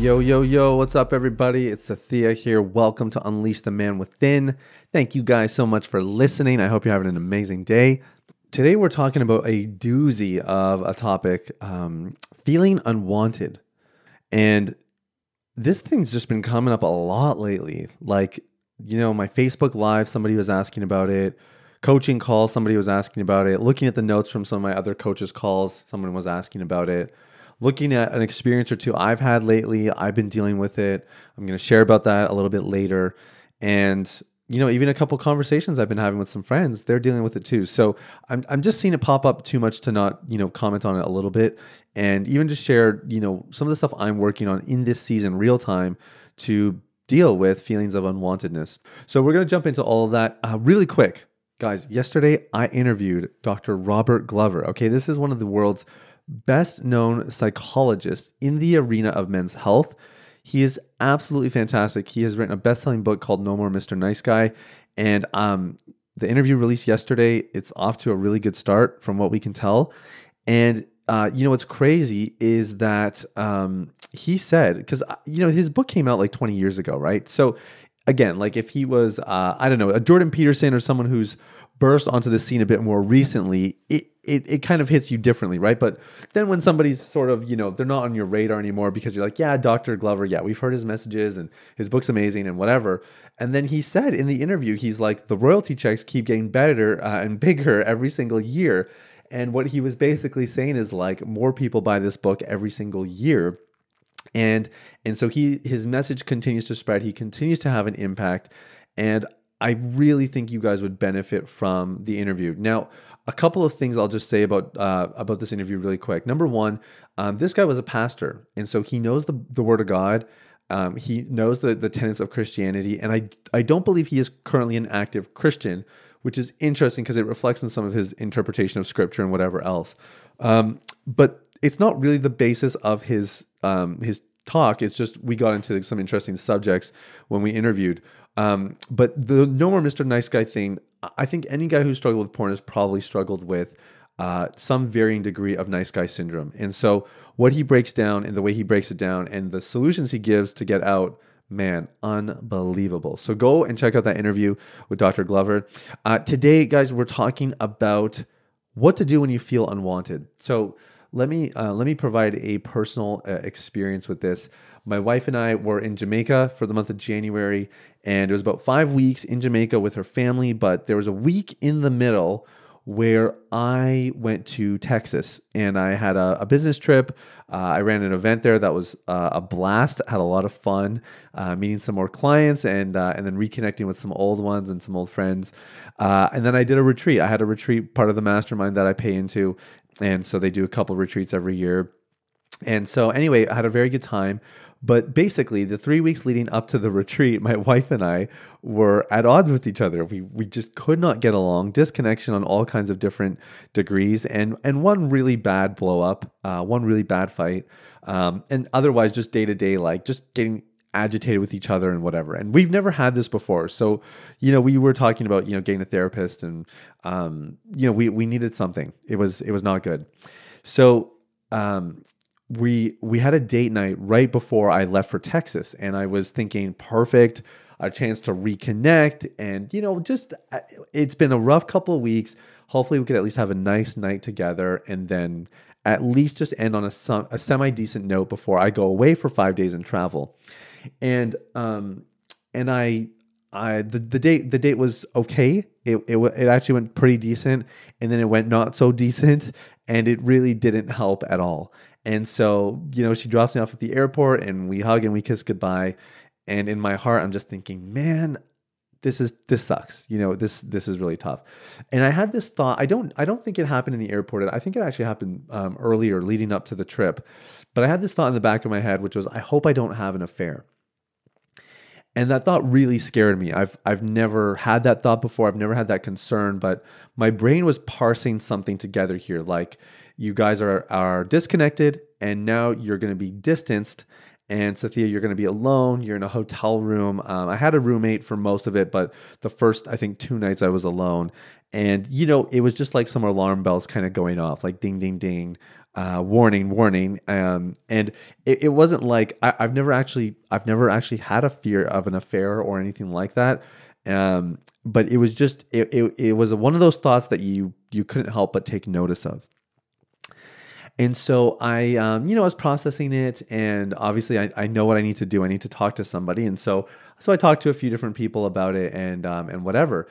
Yo, yo, yo, what's up, everybody? It's Sathiya here. Welcome to Unleash the Man Within. Thank you guys so much for listening. I hope you're having an amazing day. Today, we're talking about a doozy of a topic um, feeling unwanted. And this thing's just been coming up a lot lately. Like, you know, my Facebook Live, somebody was asking about it. Coaching call, somebody was asking about it. Looking at the notes from some of my other coaches' calls, someone was asking about it looking at an experience or two I've had lately. I've been dealing with it. I'm going to share about that a little bit later. And, you know, even a couple conversations I've been having with some friends, they're dealing with it too. So I'm, I'm just seeing it pop up too much to not, you know, comment on it a little bit and even just share, you know, some of the stuff I'm working on in this season, real time, to deal with feelings of unwantedness. So we're going to jump into all of that uh, really quick. Guys, yesterday I interviewed Dr. Robert Glover. Okay, this is one of the world's best known psychologist in the arena of men's health. He is absolutely fantastic. He has written a best selling book called No More Mr. Nice Guy. And um, the interview released yesterday, it's off to a really good start from what we can tell. And uh, you know what's crazy is that um, he said because uh, you know his book came out like 20 years ago, right? So again, like if he was uh, I don't know a Jordan Peterson or someone who's burst onto the scene a bit more recently, it, it, it kind of hits you differently, right? But then when somebody's sort of, you know, they're not on your radar anymore because you're like, yeah, Dr. Glover, yeah, we've heard his messages and his book's amazing and whatever. And then he said in the interview, he's like, the royalty checks keep getting better uh, and bigger every single year. And what he was basically saying is like, more people buy this book every single year. And and so he his message continues to spread. He continues to have an impact. And I really think you guys would benefit from the interview. Now, a couple of things I'll just say about uh, about this interview really quick. Number one, um, this guy was a pastor, and so he knows the the Word of God. Um, he knows the the tenets of Christianity, and I I don't believe he is currently an active Christian, which is interesting because it reflects in some of his interpretation of Scripture and whatever else. Um, but it's not really the basis of his um, his talk. It's just we got into some interesting subjects when we interviewed. Um, but the no more Mr. Nice Guy thing, I think any guy who struggled with porn has probably struggled with uh, some varying degree of nice guy syndrome. And so what he breaks down and the way he breaks it down and the solutions he gives to get out, man, unbelievable. So go and check out that interview with Dr. Glover. Uh, today, guys, we're talking about what to do when you feel unwanted. So let me uh, let me provide a personal uh, experience with this. My wife and I were in Jamaica for the month of January, and it was about five weeks in Jamaica with her family. But there was a week in the middle where I went to Texas and I had a, a business trip. Uh, I ran an event there that was uh, a blast. Had a lot of fun, uh, meeting some more clients and uh, and then reconnecting with some old ones and some old friends. Uh, and then I did a retreat. I had a retreat part of the mastermind that I pay into, and so they do a couple retreats every year. And so anyway, I had a very good time. But basically, the three weeks leading up to the retreat, my wife and I were at odds with each other. We we just could not get along. Disconnection on all kinds of different degrees, and and one really bad blow up, uh, one really bad fight, um, and otherwise just day to day, like just getting agitated with each other and whatever. And we've never had this before, so you know we were talking about you know getting a therapist, and um, you know we we needed something. It was it was not good. So um, we we had a date night right before I left for Texas, and I was thinking, perfect, a chance to reconnect, and you know, just uh, it's been a rough couple of weeks. Hopefully, we could at least have a nice night together, and then at least just end on a, a semi decent note before I go away for five days and travel. And um, and I I the, the date the date was okay. It, it it actually went pretty decent, and then it went not so decent, and it really didn't help at all. And so, you know, she drops me off at the airport and we hug and we kiss goodbye. And in my heart, I'm just thinking, man, this is this sucks. You know, this this is really tough. And I had this thought. I don't I don't think it happened in the airport. I think it actually happened um, earlier, leading up to the trip. But I had this thought in the back of my head, which was, I hope I don't have an affair. And that thought really scared me. I've I've never had that thought before. I've never had that concern, but my brain was parsing something together here. Like you guys are are disconnected, and now you're going to be distanced and Sathiya, you're going to be alone. You're in a hotel room. Um, I had a roommate for most of it, but the first, I think, two nights I was alone. And, you know, it was just like some alarm bells kind of going off, like ding, ding, ding, uh, warning, warning. Um, and it, it wasn't like I, have never actually, I've never actually had a fear of an affair or anything like that. Um, but it was just, it, it, it was one of those thoughts that you you couldn't help but take notice of. And so I, um, you know, I was processing it, and obviously I, I know what I need to do. I need to talk to somebody, and so so I talked to a few different people about it, and um, and whatever.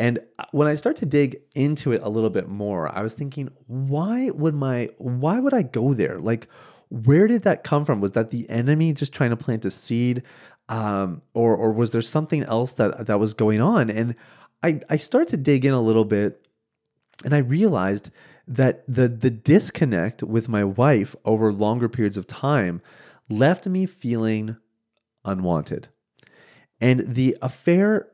And when I start to dig into it a little bit more, I was thinking, why would my why would I go there? Like, where did that come from? Was that the enemy just trying to plant a seed, um, or or was there something else that that was going on? And I I started to dig in a little bit, and I realized that the the disconnect with my wife over longer periods of time left me feeling unwanted. And the affair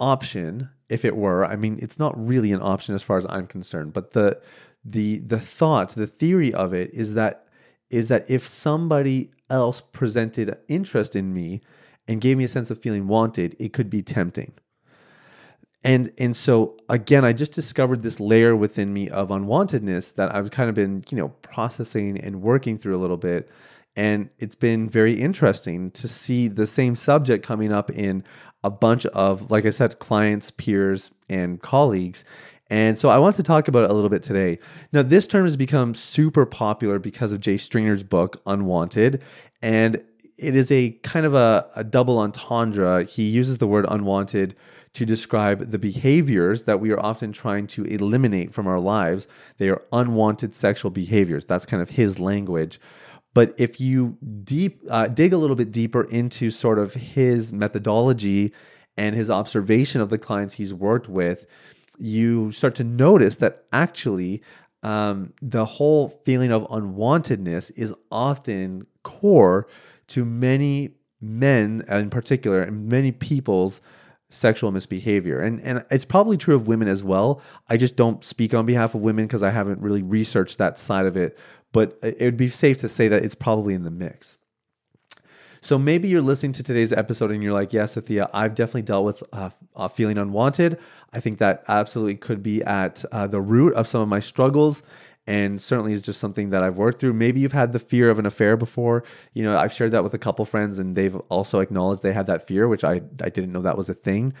option, if it were, I mean, it's not really an option as far as I'm concerned, but the the the thought, the theory of it is that is that if somebody else presented interest in me and gave me a sense of feeling wanted, it could be tempting. And and so again, I just discovered this layer within me of unwantedness that I've kind of been, you know, processing and working through a little bit. And it's been very interesting to see the same subject coming up in a bunch of, like I said, clients, peers, and colleagues. And so I want to talk about it a little bit today. Now, this term has become super popular because of Jay Stringer's book, Unwanted. And it is a kind of a, a double entendre. He uses the word unwanted to describe the behaviors that we are often trying to eliminate from our lives. They are unwanted sexual behaviors. That's kind of his language. But if you deep uh, dig a little bit deeper into sort of his methodology and his observation of the clients he's worked with, you start to notice that actually um, the whole feeling of unwantedness is often core to many men in particular and many people's sexual misbehavior. And and it's probably true of women as well. I just don't speak on behalf of women because I haven't really researched that side of it, but it would be safe to say that it's probably in the mix. So maybe you're listening to today's episode and you're like, "Yes, Sathiya, I've definitely dealt with uh, uh, feeling unwanted. I think that absolutely could be at uh, the root of some of my struggles." And certainly is just something that I've worked through. Maybe you've had the fear of an affair before. You know, I've shared that with a couple friends, and they've also acknowledged they had that fear, which I I didn't know that was a thing.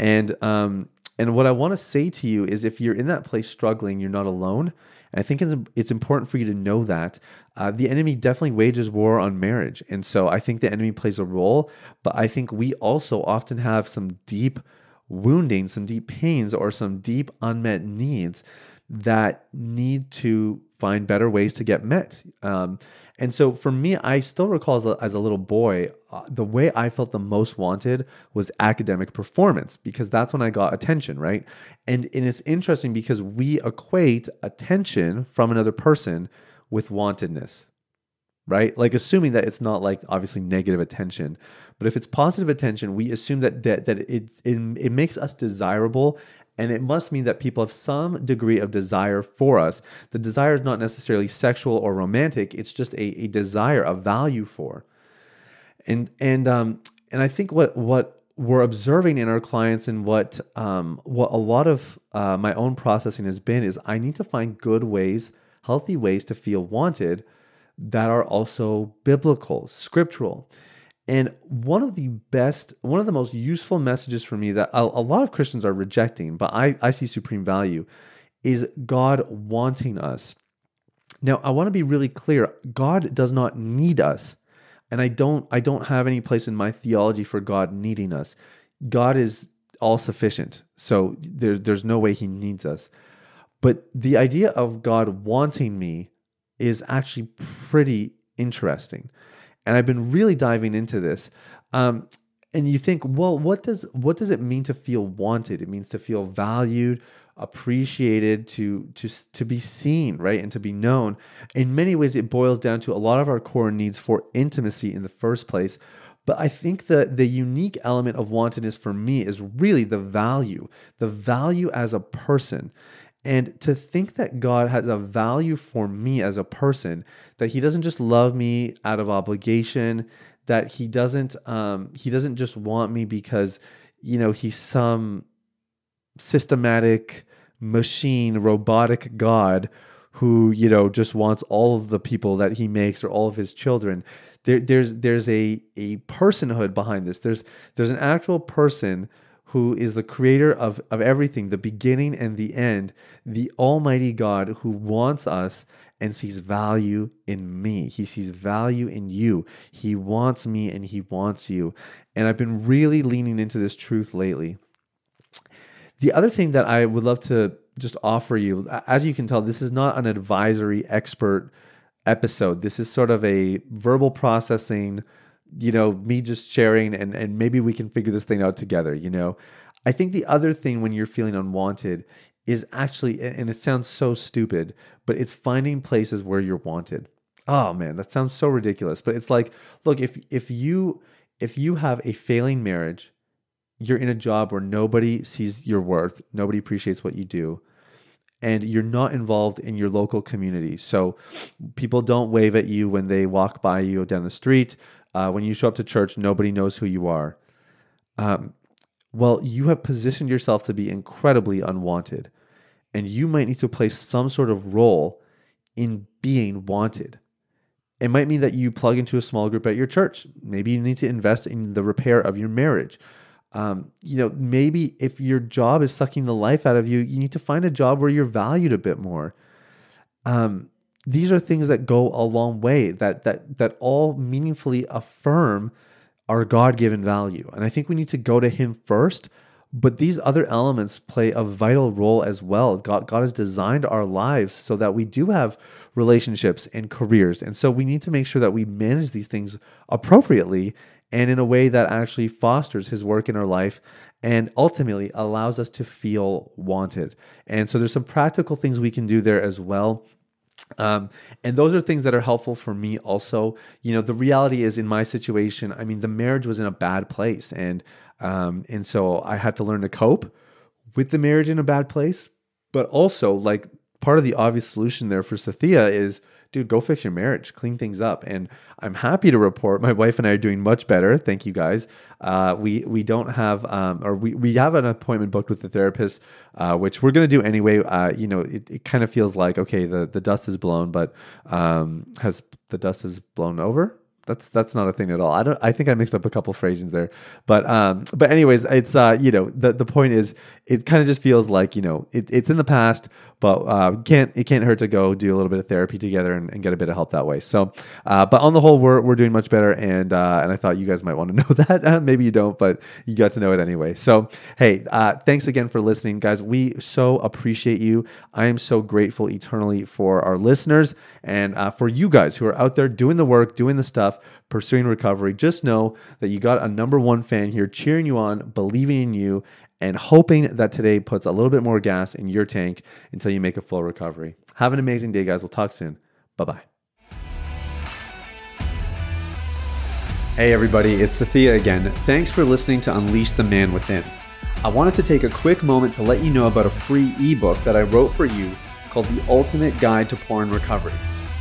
And um and what I want to say to you is, if you're in that place struggling, you're not alone. And I think it's, it's important for you to know that uh, the enemy definitely wages war on marriage. And so I think the enemy plays a role, but I think we also often have some deep wounding, some deep pains, or some deep unmet needs that need to find better ways to get met. Um, and so for me, I still recall as a, as a little boy, uh, the way I felt the most wanted was academic performance because that's when I got attention, right? And, and it's interesting because we equate attention from another person with wantedness, right? Like assuming that it's not like obviously negative attention, but if it's positive attention, we assume that that, that it, it, it makes us desirable and it must mean that people have some degree of desire for us. The desire is not necessarily sexual or romantic, it's just a, a desire, a value for. And and um and I think what what we're observing in our clients and what um, what a lot of uh, my own processing has been is I need to find good ways, healthy ways to feel wanted that are also biblical, scriptural. And one of the best, one of the most useful messages for me that a, a, lot of Christians are rejecting, but I, I see supreme value, is God wanting us. Now, I want to be really clear. God does not need us. And I don't I don't have any place in my theology for God needing us. God is all sufficient. So there, there's no way he needs us. But the idea of God wanting me is actually pretty interesting and I've been really diving into this. Um, and you think, well, what does what does it mean to feel wanted? It means to feel valued, appreciated, to to to be seen, right, and to be known. In many ways, it boils down to a lot of our core needs for intimacy in the first place. But I think the the unique element of wantedness for me is really the value, the value as a person. And to think that God has a value for me as a person, that He doesn't just love me out of obligation, that He doesn't um, He doesn't just want me because you know He's some systematic machine, robotic God who you know just wants all of the people that He makes or all of His children. There, there's there's a a personhood behind this. There's there's an actual person who is the creator of, of everything, the beginning and the end, the Almighty God who wants us and sees value in me. He sees value in you. He wants me and he wants you. And I've been really leaning into this truth lately. The other thing that I would love to just offer you, as you can tell, this is not an advisory expert episode. This is sort of a verbal processing you know, me just sharing and and maybe we can figure this thing out together, you know. I think the other thing when you're feeling unwanted is actually and it sounds so stupid, but it's finding places where you're wanted. Oh man, that sounds so ridiculous, but it's like, look, if if you if you have a failing marriage, you're in a job where nobody sees your worth, nobody appreciates what you do, and you're not involved in your local community. So people don't wave at you when they walk by you down the street. Uh, when you show up to church, nobody knows who you are. Um, well, you have positioned yourself to be incredibly unwanted, and you might need to play some sort of role in being wanted. It might mean that you plug into a small group at your church. Maybe you need to invest in the repair of your marriage. Um, you know, maybe if your job is sucking the life out of you, you need to find a job where you're valued a bit more. Um, these are things that go a long way that that that all meaningfully affirm our god-given value. And i think we need to go to him first but these other elements play a vital role as well. God, god has designed our lives so that we do have relationships and careers. And so we need to make sure that we manage these things appropriately and in a way that actually fosters his work in our life and ultimately allows us to feel wanted. And so there's some practical things we can do there as well um, and those are things that are helpful for me also. You know, the reality is in my situation, I mean, the marriage was in a bad place. And, um, and so I had to learn to cope with the marriage in a bad place. But also, like, part of the obvious solution there for Sathiya is dude, go fix your marriage, clean things up. And I'm happy to report my wife and I are doing much better. Thank you guys. Uh, we we don't have um, or we, we have an appointment booked with the therapist, uh, which we're gonna do anyway. Uh, you know, it, it kind of feels like okay, the the dust is blown, but um, has the dust is blown over? That's that's not a thing at all. I don't. I think I mixed up a couple phrasings there, but um, but anyways, it's uh, you know, the the point is, it kind of just feels like you know, it, it's in the past, but uh, can't it can't hurt to go do a little bit of therapy together and, and get a bit of help that way. So, uh, but on the whole, we're we're doing much better, and uh, and I thought you guys might want to know that. Uh, maybe you don't, but you got to know it anyway. So, hey, uh, thanks again for listening, guys. We so appreciate you. I am so grateful eternally for our listeners and uh, for you guys who are out there doing the work, doing the stuff, pursuing recovery. Just know that you got a number one fan here cheering you on, believing in you, and hoping that today puts a little bit more gas in your tank until you make a full recovery. Have an amazing day, guys. We'll talk soon. Bye bye. Hey, everybody, it's Sathiya again. Thanks for listening to Unleash the Man Within. I wanted to take a quick moment to let you know about a free ebook that I wrote for you called The Ultimate Guide to Porn Recovery.